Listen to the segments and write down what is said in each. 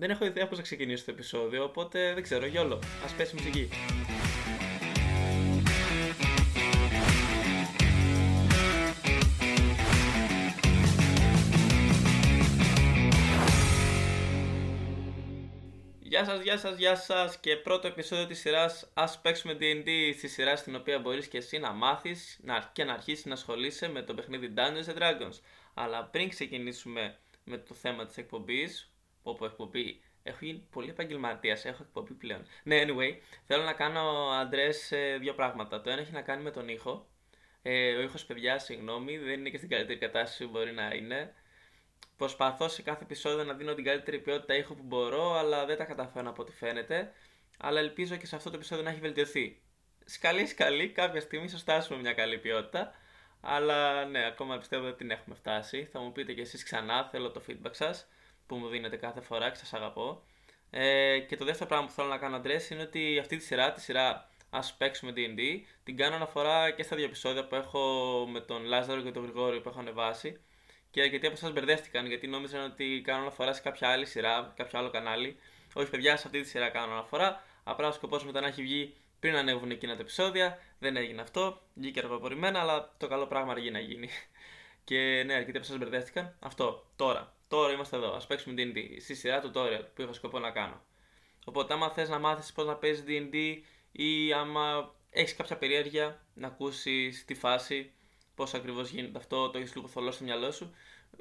δεν έχω ιδέα πώς θα ξεκινήσω το επεισόδιο, οπότε δεν ξέρω, γιόλο. Α πέσει μουσική. Γεια σας, γεια σας, γεια σας και πρώτο επεισόδιο της σειράς Ας παίξουμε D&D στη σειρά στην οποία μπορείς και εσύ να μάθεις και να αρχίσεις να ασχολείσαι με το παιχνίδι Dungeons Dragons. Αλλά πριν ξεκινήσουμε με το θέμα της εκπομπής, όπου εκπομπή έχω γίνει πολύ επαγγελματίας, έχω εκπομπή πλέον. Ναι, anyway, θέλω να κάνω αντρές δύο πράγματα. Το ένα έχει να κάνει με τον ήχο. Ε, ο ήχος, παιδιά, συγγνώμη, δεν είναι και στην καλύτερη κατάσταση που μπορεί να είναι. Προσπαθώ σε κάθε επεισόδιο να δίνω την καλύτερη ποιότητα ήχου που μπορώ, αλλά δεν τα καταφέρω από ό,τι φαίνεται. Αλλά ελπίζω και σε αυτό το επεισόδιο να έχει βελτιωθεί. Σκαλή, σκαλή, κάποια στιγμή θα φτάσουμε μια καλή ποιότητα. Αλλά ναι, ακόμα πιστεύω ότι την έχουμε φτάσει. Θα μου πείτε κι εσείς ξανά, θέλω το feedback σας που μου δίνετε κάθε φορά και σας αγαπώ. Ε, και το δεύτερο πράγμα που θέλω να κάνω αντρές είναι ότι αυτή τη σειρά, τη σειρά Α παίξουμε DD, την κάνω αναφορά και στα δύο επεισόδια που έχω με τον Λάζαρο και τον Γρηγόριο που έχω ανεβάσει. Και αρκετοί από εσάς μπερδεύτηκαν γιατί νόμιζαν ότι κάνω αναφορά σε κάποια άλλη σειρά, κάποιο άλλο κανάλι. Όχι, παιδιά, σε αυτή τη σειρά κάνω αναφορά. Απλά ο σκοπός μετά να έχει βγει πριν ανέβουν εκείνα τα επεισόδια. Δεν έγινε αυτό. Βγήκε αργοπορημένα, αλλά το καλό πράγμα αργεί να γίνει. Και ναι, αρκετοί από εσάς μπερδεύτηκαν. Αυτό τώρα. Τώρα είμαστε εδώ. Α παίξουμε DD στη σειρά tutorial που είχα σκοπό να κάνω. Οπότε, άμα θες να μάθεις πώς να παίζεις DD ή άμα έχεις κάποια περιέργεια να ακούσεις τη φάση, πώς ακριβώς γίνεται αυτό, το έχεις λίγο θολό στο μυαλό σου,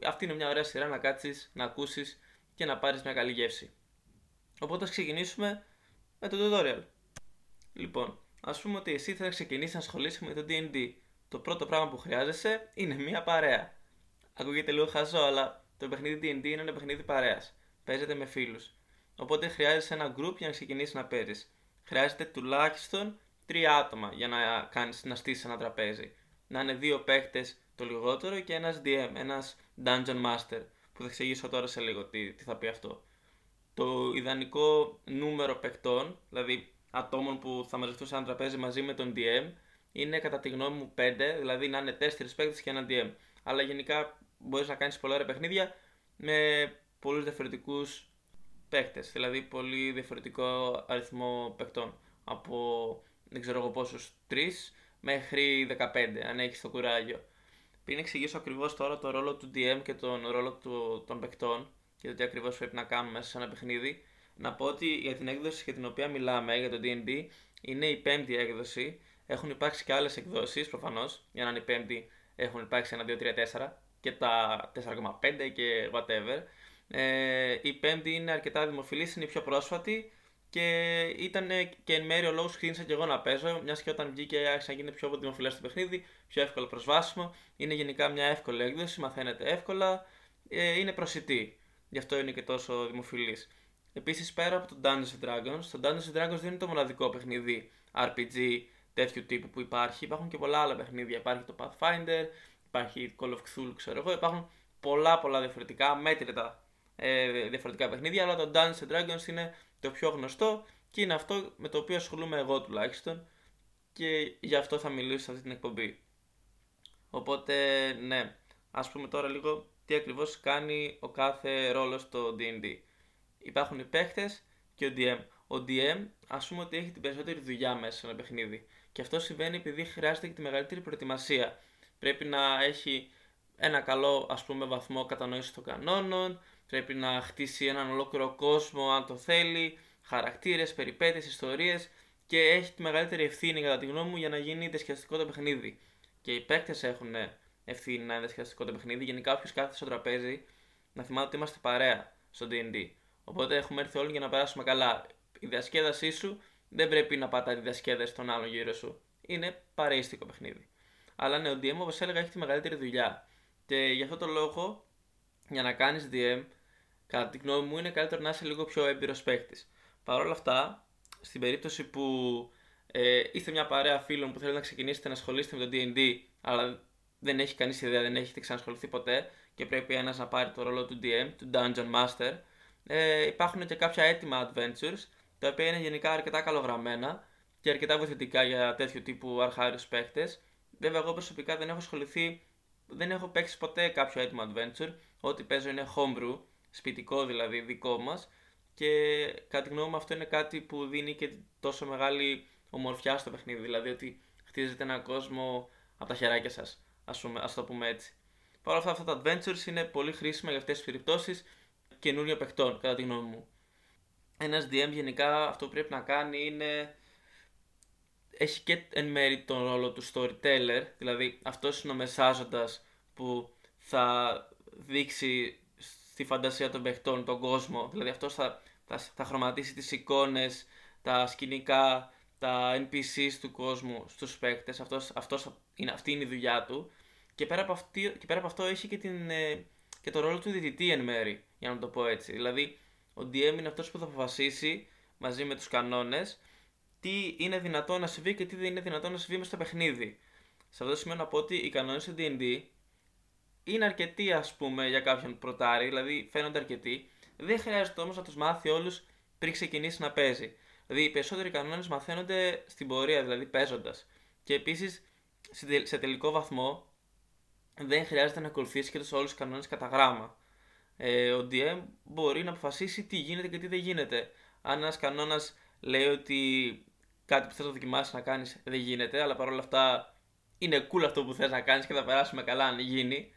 αυτή είναι μια ωραία σειρά να κάτσεις, να ακούσεις και να πάρεις μια καλή γεύση. Οπότε, ας ξεκινήσουμε με το tutorial. Λοιπόν, ας πούμε ότι εσύ θα ξεκινήσεις να ασχολείσαι με το DD. Το πρώτο πράγμα που χρειάζεσαι είναι μια παρέα. Ακούγεται λίγο χαζό, αλλά το παιχνίδι DD είναι ένα παιχνίδι παρέας. Παίζεται με φίλους. Οπότε χρειάζεσαι ένα group για να ξεκινήσεις να παίζεις. Χρειάζεται τουλάχιστον τρία άτομα για να, κάνεις, να στήσεις ένα τραπέζι. Να είναι δύο παίχτε το λιγότερο και ένας DM, ένας Dungeon Master. Που θα εξηγήσω τώρα σε λίγο τι, τι θα πει αυτό. Το ιδανικό νούμερο παιχτών, δηλαδή ατόμων που θα μαζευτούν σε ένα τραπέζι μαζί με τον DM, είναι κατά τη γνώμη μου 5, δηλαδή να είναι 4 παίκτες και ένα DM. Αλλά γενικά μπορείς να κάνεις πολλά ωραία παιχνίδια με πολλούς διαφορετικούς παίκτες. Δηλαδή πολύ διαφορετικό αριθμό παικτών. Από δεν ξέρω εγώ πόσους, 3 μέχρι 15, αν έχεις το κουράγιο. Πριν εξηγήσω ακριβώς τώρα το ρόλο του DM και τον ρόλο του, των παικτών και το τι ακριβώς πρέπει να κάνουμε μέσα σε ένα παιχνίδι, να πω ότι για την έκδοση για την οποία μιλάμε, για το DD, είναι η πέμπτη έκδοση. Έχουν υπάρξει και άλλες εκδόσεις προφανώς, για να είναι η πέμπτη έχουν υπάρξει ένα 2, 3, 4 και τα 4,5 και whatever. Ε, η πέμπτη είναι αρκετά δημοφιλής, είναι η πιο πρόσφατη και ήταν και εν μέρει ο λόγος που ξεκίνησα και εγώ να παίζω, μιας και όταν βγήκε άρχισε να γίνεται πιο δημοφιλές το παιχνίδι, πιο εύκολο προσβάσιμο. Είναι γενικά μια εύκολη έκδοση, μαθαίνεται εύκολα, ε, είναι προσιτή. Γι' αυτό είναι και τόσο δημοφιλής. Επίσης πέρα από το Dungeons Dragons, το Dungeons Dragons δεν είναι το μοναδικό παιχνίδι RPG τέτοιου τύπου που υπάρχει. Υπάρχουν και πολλά άλλα παιχνίδια. Υπάρχει το Pathfinder, υπάρχει Call of Cthulhu, ξέρω εγώ. Υπάρχουν πολλά πολλά διαφορετικά, μέτρητα ε, διαφορετικά παιχνίδια, αλλά το Dungeons Dragons είναι το πιο γνωστό και είναι αυτό με το οποίο ασχολούμαι εγώ τουλάχιστον και γι' αυτό θα μιλήσω σε αυτή την εκπομπή. Οπότε, ναι, ας πούμε τώρα λίγο τι ακριβώς κάνει ο κάθε ρόλος στο D&D. Υπάρχουν οι παίχτες και ο DM. Ο DM, ας πούμε ότι έχει την περισσότερη δουλειά μέσα σε ένα παιχνίδι. Και αυτό συμβαίνει επειδή χρειάζεται και τη μεγαλύτερη προετοιμασία. Πρέπει να έχει ένα καλό ας πούμε βαθμό κατανόησης των κανόνων, πρέπει να χτίσει έναν ολόκληρο κόσμο αν το θέλει, χαρακτήρες, περιπέτειες, ιστορίες και έχει τη μεγαλύτερη ευθύνη κατά τη γνώμη μου για να γίνει δεσχεστικό το παιχνίδι. Και οι παίκτες έχουν ευθύνη να είναι δεσχεστικό το παιχνίδι. Γενικά, όποιος κάθεται στο τραπέζι, να θυμάται ότι είμαστε παρέα στο DD. Οπότε έχουμε έρθει όλοι για να περάσουμε καλά. Η διασκέδασή σου δεν πρέπει να πατάει τη διασκέδαση των άλλων γύρω σου. Είναι παρέστικο παιχνίδι. Αλλά ναι, ο DM όπως έλεγα έχει τη μεγαλύτερη δουλειά. Και γι' αυτό το λόγο, για να κάνεις DM, κατά τη γνώμη μου, είναι καλύτερο να είσαι λίγο πιο έμπειρος παίκτης. Παρ' όλα αυτά, στην περίπτωση που ε, είστε μια παρέα φίλων που θέλετε να ξεκινήσετε να ασχολείστε με το DD, αλλά δεν έχει κανείς ιδέα, δεν έχετε ξανασχοληθεί ποτέ και πρέπει ένας να πάρει το ρόλο του DM, του Dungeon Master, ε, υπάρχουν και κάποια έτοιμα adventures τα οποία είναι γενικά αρκετά καλογραμμένα και αρκετά βοηθητικά για τέτοιου τύπου αρχάριους παίχτε. Βέβαια, εγώ προσωπικά δεν έχω ασχοληθεί, δεν έχω παίξει ποτέ κάποιο έτοιμο adventure. Ό,τι παίζω είναι homebrew, σπιτικό δηλαδή δικό μας. και κατά τη γνώμη μου αυτό είναι κάτι που δίνει και τόσο μεγάλη ομορφιά στο παιχνίδι. Δηλαδή ότι χτίζετε έναν κόσμο από τα χεράκια σας. Α το πούμε έτσι. Παρ' όλα αυτά, αυτά τα adventures είναι πολύ χρήσιμα για αυτές τις περιπτώσεις καινούριων παιχτών, κατά τη γνώμη μου. Ένας DM γενικά αυτό που πρέπει να κάνει είναι. Έχει και εν μέρη τον ρόλο του storyteller, δηλαδή αυτός είναι ο μεσάζοντας που θα δείξει στη φαντασία των παιχτών τον κόσμο. Δηλαδή αυτός θα, θα, θα χρωματίσει τις εικόνες, τα σκηνικά, τα NPCs του κόσμου στους παίκτες. Αυτός, αυτός είναι, αυτή είναι η δουλειά του. Και πέρα από, αυτή, και πέρα από αυτό έχει και, την, ε, και το ρόλο του διδυτή εν μέρη, για να το πω έτσι. Δηλαδή, ο DM είναι αυτός που θα αποφασίσει μαζί με τους κανόνες τι είναι δυνατό να συμβεί και τι δεν είναι δυνατό να συμβεί μέσα στο παιχνίδι. Σε αυτό το σημείο να πω ότι οι κανόνες του D&D είναι αρκετοί ας πούμε για κάποιον πρωτάρι, δηλαδή φαίνονται αρκετοί. Δεν χρειάζεται όμως να τους μάθει όλους πριν ξεκινήσει να παίζει. Δηλαδή οι περισσότεροι κανόνες μαθαίνονται στην πορεία, δηλαδή παίζοντας. Και επίσης σε τελικό βαθμό δεν χρειάζεται να ακολουθήσει και τους όλους τους κανόνες κατά γράμμα. Ε, ο DM μπορεί να αποφασίσει τι γίνεται και τι δεν γίνεται. Αν ένας κανόνας λέει ότι κάτι που θες να δοκιμάσεις να κάνεις δεν γίνεται, αλλά παρόλα αυτά είναι cool αυτό που θες να κάνεις και θα περάσουμε καλά αν γίνει,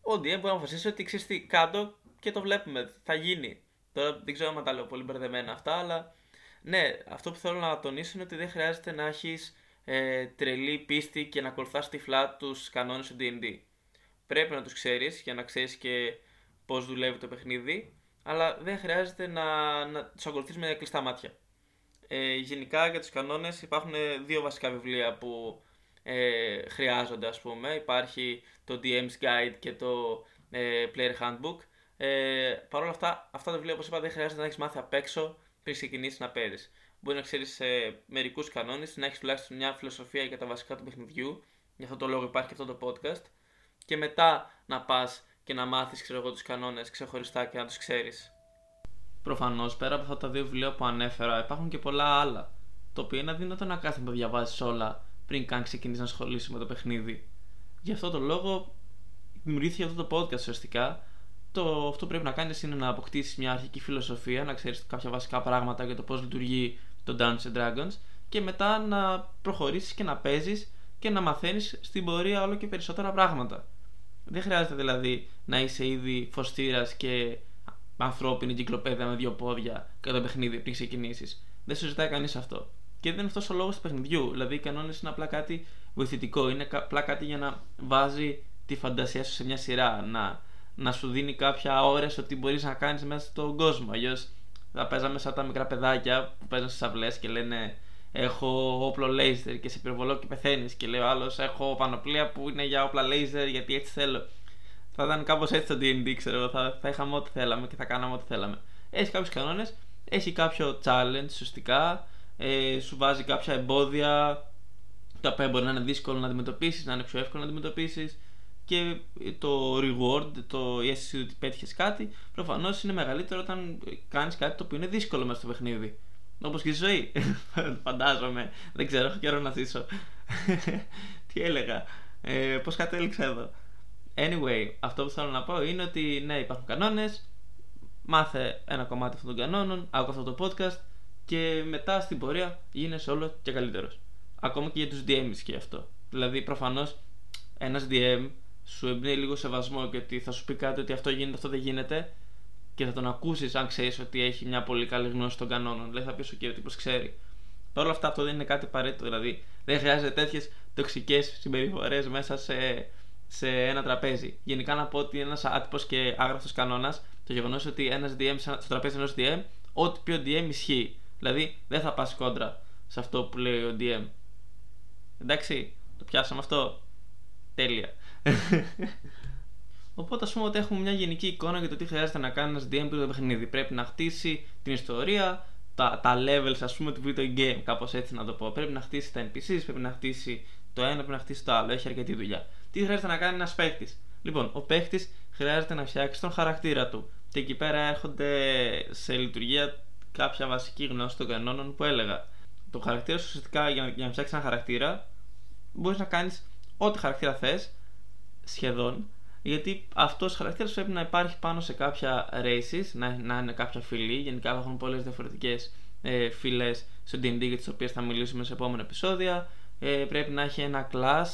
ο DM μπορεί να αποφασίσει ότι ξέρεις τι, κάτω και το βλέπουμε, θα γίνει. Τώρα δεν ξέρω αν τα λέω πολύ μπερδεμένα αυτά, αλλά ναι, αυτό που θέλω να τονίσω είναι ότι δεν χρειάζεται να έχεις ε, τρελή πίστη και να ακολουθάς τυφλά τους κανόνες του DD. Πρέπει να τους ξέρεις για να ξέρεις και πώς δουλεύει το παιχνίδι, αλλά δεν χρειάζεται να, να τους ακολουθείς με κλειστά μάτια. Ε, γενικά για τους κανόνες υπάρχουν δύο βασικά βιβλία που ε, χρειάζονται ας πούμε. Υπάρχει το DM's Guide και το ε, Player Handbook. Ε, Παρ' όλα αυτά, αυτά τα βιβλία όπως είπα δεν χρειάζεται να έχεις μάθει απ' έξω πριν ξεκινήσεις να παίζει. Μπορεί να ξέρεις ε, μερικούς κανόνες, να έχεις τουλάχιστον μια φιλοσοφία για τα βασικά του παιχνιδιού. Γι' αυτό το λόγο υπάρχει και αυτό το podcast. Και μετά να πας και να μάθεις τους κανόνες ξεχωριστά και να τους ξέρεις. Προφανώς πέρα από αυτά τα δύο βιβλία που ανέφερα, υπάρχουν και πολλά άλλα. Το οποίο είναι αδύνατο να κάθεσαι να διαβάζεις όλα πριν καν ξεκινήσεις να ασχολήσει με το παιχνίδι. Γι' αυτό το λόγο δημιουργήθηκε αυτό το podcast ουσιαστικά. Το, αυτό που πρέπει να κάνεις είναι να αποκτήσεις μια αρχική φιλοσοφία, να ξέρεις κάποια βασικά πράγματα για το πώς λειτουργεί το Dungeons Dragons και μετά να προχωρήσεις και να παίζεις και να μαθαίνεις στην πορεία όλο και περισσότερα πράγματα. Δεν χρειάζεται δηλαδή να είσαι ήδη φωστήρας και ανθρώπινη κυκλοπαίδα με δύο πόδια κατά παιχνίδι πριν ξεκινήσεις. Δεν σου ζητάει κανείς αυτό. Και δεν είναι αυτός ο λόγος του παιχνιδιού. Δηλαδή, οι κανόνες είναι απλά κάτι βοηθητικό. Είναι απλά κάτι για να βάζει τη φαντασία σου σε μια σειρά. Να, να σου δίνει κάποια ώρε ότι μπορείς να κάνεις μέσα στον κόσμο. Αλλιώς θα παίζαμε σαν τα μικρά παιδάκια που παίζουν στις αυλές και λένε Έχω όπλο laser και σε πυροβολώ και πεθαίνεις. Και λέει ο άλλος: Έχω πανοπλία που είναι για όπλα laser γιατί έτσι θέλω. Θα ήταν κάπως έτσι το DD, ξέρω εγώ. Θα, θα είχαμε ό,τι θέλαμε και θα κάναμε ό,τι θέλαμε. Έχει κάποιους κανόνες, έχει κάποιο challenge σωστικά ε, σου βάζει κάποια εμπόδια τα οποία μπορεί να είναι δύσκολο να αντιμετωπίσεις, να είναι πιο εύκολο να αντιμετωπίσεις και το reward, το η αίσθηση ότι πέτυχες κάτι, προφανώς είναι μεγαλύτερο όταν κάνεις κάτι το οποίο είναι δύσκολο μέσα στο παιχνίδι. Όπως και στη ζωή. Φαντάζομαι. Δεν ξέρω, έχω καιρό να ζήσω. Τι έλεγα. Ε, Πώς κατέληξα εδώ. Anyway, αυτό που θέλω να πω είναι ότι ναι, υπάρχουν κανόνες. Μάθε ένα κομμάτι αυτών των κανόνων. Άκου αυτό το podcast και μετά στην πορεία γίνεσαι όλο και καλύτερος. Ακόμα και για τους DM και αυτό. Δηλαδή, προφανώς ένας DM σου εμπνέει λίγο σεβασμό και ότι θα σου πει κάτι ότι αυτό γίνεται, αυτό δεν γίνεται και θα τον ακούσεις αν ξέρεις ότι έχει μια πολύ καλή γνώση των κανόνων. Δηλαδή, θα πει: OK, ο τύπος ξέρει. Παρ' όλα αυτά, αυτό δεν είναι κάτι απαραίτητο. Δηλαδή, δεν χρειάζεται τέτοιες τοξικές συμπεριφορές μέσα σε, σε ένα τραπέζι. Γενικά, να πω ότι ένας άτυπος και άγραφο κανόνας το γεγονός ότι ένας DM στο τραπέζι ενός DM, ό,τι πει ο DM ισχύει. Δηλαδή δεν θα πας κόντρα σε αυτό που λέει ο DM. Εντάξει, το πιάσαμε αυτό. Τέλεια. Οπότε ας πούμε ότι έχουμε μια γενική εικόνα για το τι χρειάζεται να κάνει ένας DM πριν το παιχνίδι. Πρέπει να χτίσει την ιστορία, τα, τα levels ας πούμε του video game, κάπως έτσι να το πω. Πρέπει να χτίσει τα NPCs, πρέπει να χτίσει το ένα, πρέπει να χτίσει το άλλο. Έχει αρκετή δουλειά. Τι χρειάζεται να κάνει ένας παίχτη. Λοιπόν, ο παίχτη χρειάζεται να φτιάξει τον χαρακτήρα του. Και εκεί πέρα έρχονται σε λειτουργία κάποια βασική γνώση των κανόνων που έλεγα. Το χαρακτήρα σου ουσιαστικά για να, για να φτιάξεις ένα χαρακτήρα μπορείς να κάνεις ό,τι χαρακτήρα θες, σχεδόν, Γιατί αυτός ο χαρακτήρας πρέπει να υπάρχει πάνω σε κάποια races, να, να είναι κάποια φυλή. Γενικά έχουν πολλές διαφορετικές ε, φυλές στο DD για τις οποίες θα μιλήσουμε σε επόμενα επεισόδια. Ε, πρέπει να έχει ένα class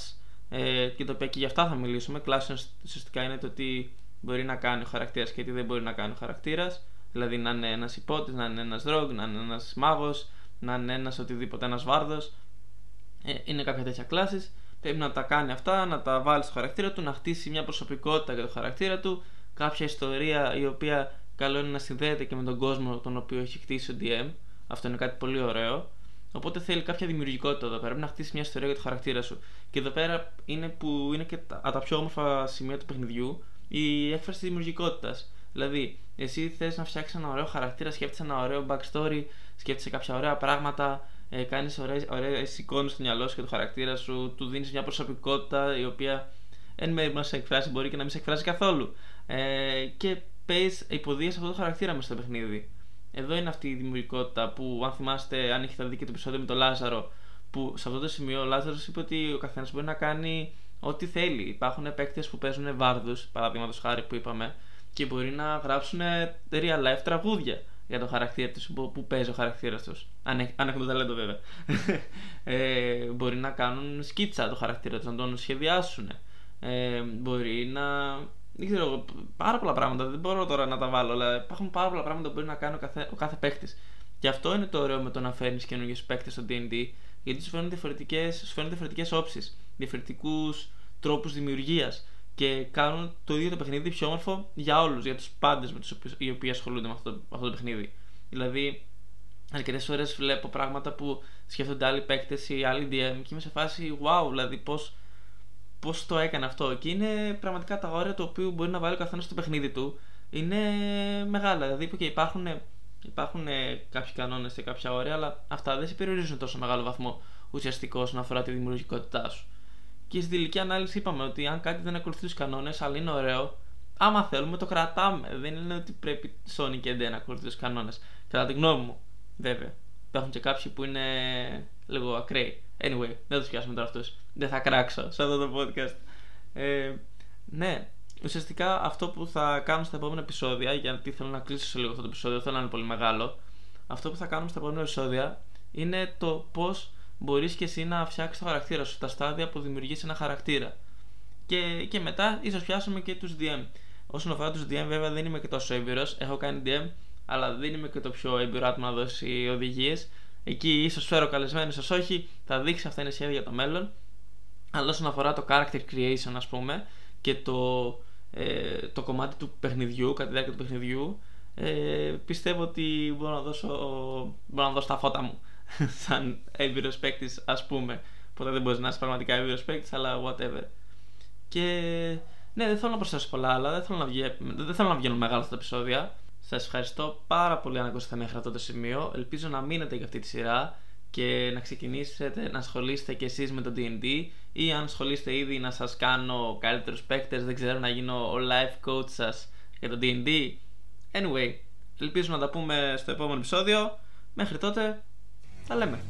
ε, και το οποίο και για αυτά θα μιλήσουμε. Class ουσιαστικά είναι το τι μπορεί να κάνει ο χαρακτήρας και τι δεν μπορεί να κάνει ο χαρακτήρας. Δηλαδή να είναι ένας υπότης, να είναι ένας δρόγκ, να είναι ένας μάγος, να είναι ένας οτιδήποτε, ένας βάρδος. Ε, είναι κάποια τέτοια κλάσει. Πρέπει να τα κάνει αυτά, να τα βάλει στο χαρακτήρα του, να χτίσει μια προσωπικότητα για το χαρακτήρα του, κάποια ιστορία η οποία καλό είναι να συνδέεται και με τον κόσμο τον οποίο έχει χτίσει ο DM. Αυτό είναι κάτι πολύ ωραίο. Οπότε θέλει κάποια δημιουργικότητα εδώ πέρα. Πρέπει να χτίσει μια ιστορία για το χαρακτήρα σου. Και εδώ πέρα είναι που είναι και τα, τα πιο όμορφα σημεία του παιχνιδιού η έκφραση της δημιουργικότητας. Δηλαδή, εσύ θες να φτιάξεις ένα ωραίο χαρακτήρα, σκέφτεσαι ένα ωραίο backstory, σκέφτεσαι κάποια ωραία πράγματα, ε, κάνεις ωραίες εικόνες στο μυαλό σου και το χαρακτήρα σου, του δίνεις μια προσωπικότητα η οποία εν μέρει να σε εκφράσει, μπορεί και να μην σε εκφράσει καθόλου. Ε, και παίζεις υποδίε αυτό το χαρακτήρα μέσα στο παιχνίδι. Εδώ είναι αυτή η δημιουργικότητα που, αν θυμάστε, αν έχετε δει και το επεισόδιο με τον Λάζαρο, που σε αυτό το σημείο ο Λάζαρος είπε ότι ο καθένας μπορεί να κάνει ό,τι θέλει. Υπάρχουν παίκτε που παίζουν βάρδους, παραδείγματος χάρη που είπαμε, και μπορεί να γράψουν real life τραγούδια για το χαρακτήρα τους που, που παίζει ο χαρακτήρας τους. Αν, αν έχουν το ταλέντο βέβαια. ε, μπορεί να κάνουν σκίτσα το χαρακτήρα τους, να τον σχεδιάσουν. Ε, μπορεί να. Δεν ξέρω, πάρα πολλά πράγματα. Δεν μπορώ τώρα να τα βάλω, αλλά υπάρχουν πάρα πολλά πράγματα που μπορεί να κάνει ο κάθε, ο κάθε παίκτης. Και αυτό είναι το ωραίο με το να φέρνεις καινούργιους παίκτες στο DD, γιατί σου φέρνουν διαφορετικέ όψεις, διαφορετικούς τρόπους δημιουργίας και κάνουν το ίδιο το παιχνίδι πιο όμορφο για όλους, για τους πάντες με τους οι οποίοι ασχολούνται με αυτό, με αυτό το παιχνίδι. Δηλαδή, αρκετές φορές βλέπω πράγματα που σκέφτονται άλλοι παίκτες ή άλλοι DM και είμαι σε φάση wow, δηλαδή πώς πώς το έκανε αυτό. Και είναι πραγματικά τα όρια το οποίο μπορεί να βάλει ο καθένας στο παιχνίδι του. Είναι μεγάλα. Δηλαδή, okay, υπάρχουν, υπάρχουν κάποιοι κανόνες και κάποια όρια, αλλά αυτά δεν σε περιορίζουν τόσο μεγάλο βαθμό ουσιαστικό όσον αφορά τη δημιουργικότητά σου. Και στη τελική ανάλυση είπαμε ότι αν κάτι δεν ακολουθεί τους κανόνες, αλλά είναι ωραίο, άμα θέλουμε το κρατάμε. Δεν είναι ότι πρέπει Sony και ND να ακολουθεί τους κανόνες. Κατά τη γνώμη μου, βέβαια. Υπάρχουν και κάποιοι που είναι λίγο ακραίοι. Anyway, δεν τους πιάσουμε τώρα αυτούς. Δεν θα κράξω σε αυτό το podcast. Ε, ναι, ουσιαστικά αυτό που θα κάνω στα επόμενα επεισόδια, γιατί θέλω να κλείσω σε λίγο αυτό το επεισόδιο, θέλω να είναι πολύ μεγάλο. Αυτό που θα κάνουμε στα επόμενα επεισόδια είναι το πώς μπορείς και εσύ να φτιάξεις το χαρακτήρα σου, τα στάδια που δημιουργείς ένα χαρακτήρα. Και, και μετά ίσως πιάσουμε και τους DM. Όσον αφορά τους DM, βέβαια δεν είμαι και τόσο έμπειρος. Έχω κάνει DM, αλλά δεν είμαι και το πιο έμπειρο άτομο να δώσει οδηγίες. Εκεί ίσως φέρω καλεσμένο, ίσως όχι. Θα δείξει αυτά είναι σχέδια για το μέλλον. Αλλά όσον αφορά το character creation, ας πούμε, και το, ε, το κομμάτι του παιχνιδιού, κατά τη διάρκεια του παιχνιδιού, ε, πιστεύω ότι μπορώ να δώσω, μπορώ να δώσω τα φώτα μου. σαν έμπειρος παίκτης, ας πούμε. Ποτέ δεν μπορείς να είσαι πραγματικά έμπειρος παίκτης, αλλά whatever. Και ναι, δεν θέλω να προσθέσω πολλά άλλα. Δεν θέλω να, βγει, δεν θέλω να βγαίνουν μεγάλα αυτά τα επεισόδια. Σας ευχαριστώ πάρα πολύ αν ακούσατε μέχρι αυτό το σημείο. Ελπίζω να μείνετε για αυτή τη σειρά και να ξεκινήσετε να ασχολείστε κι εσείς με το D&D ή αν ασχολείστε ήδη να σας κάνω καλύτερους παίκτες, δεν ξέρω να γίνω ο life coach σας για το D&D. Anyway, ελπίζω να τα πούμε στο επόμενο επεισόδιο. Μέχρι τότε, τα λέμε.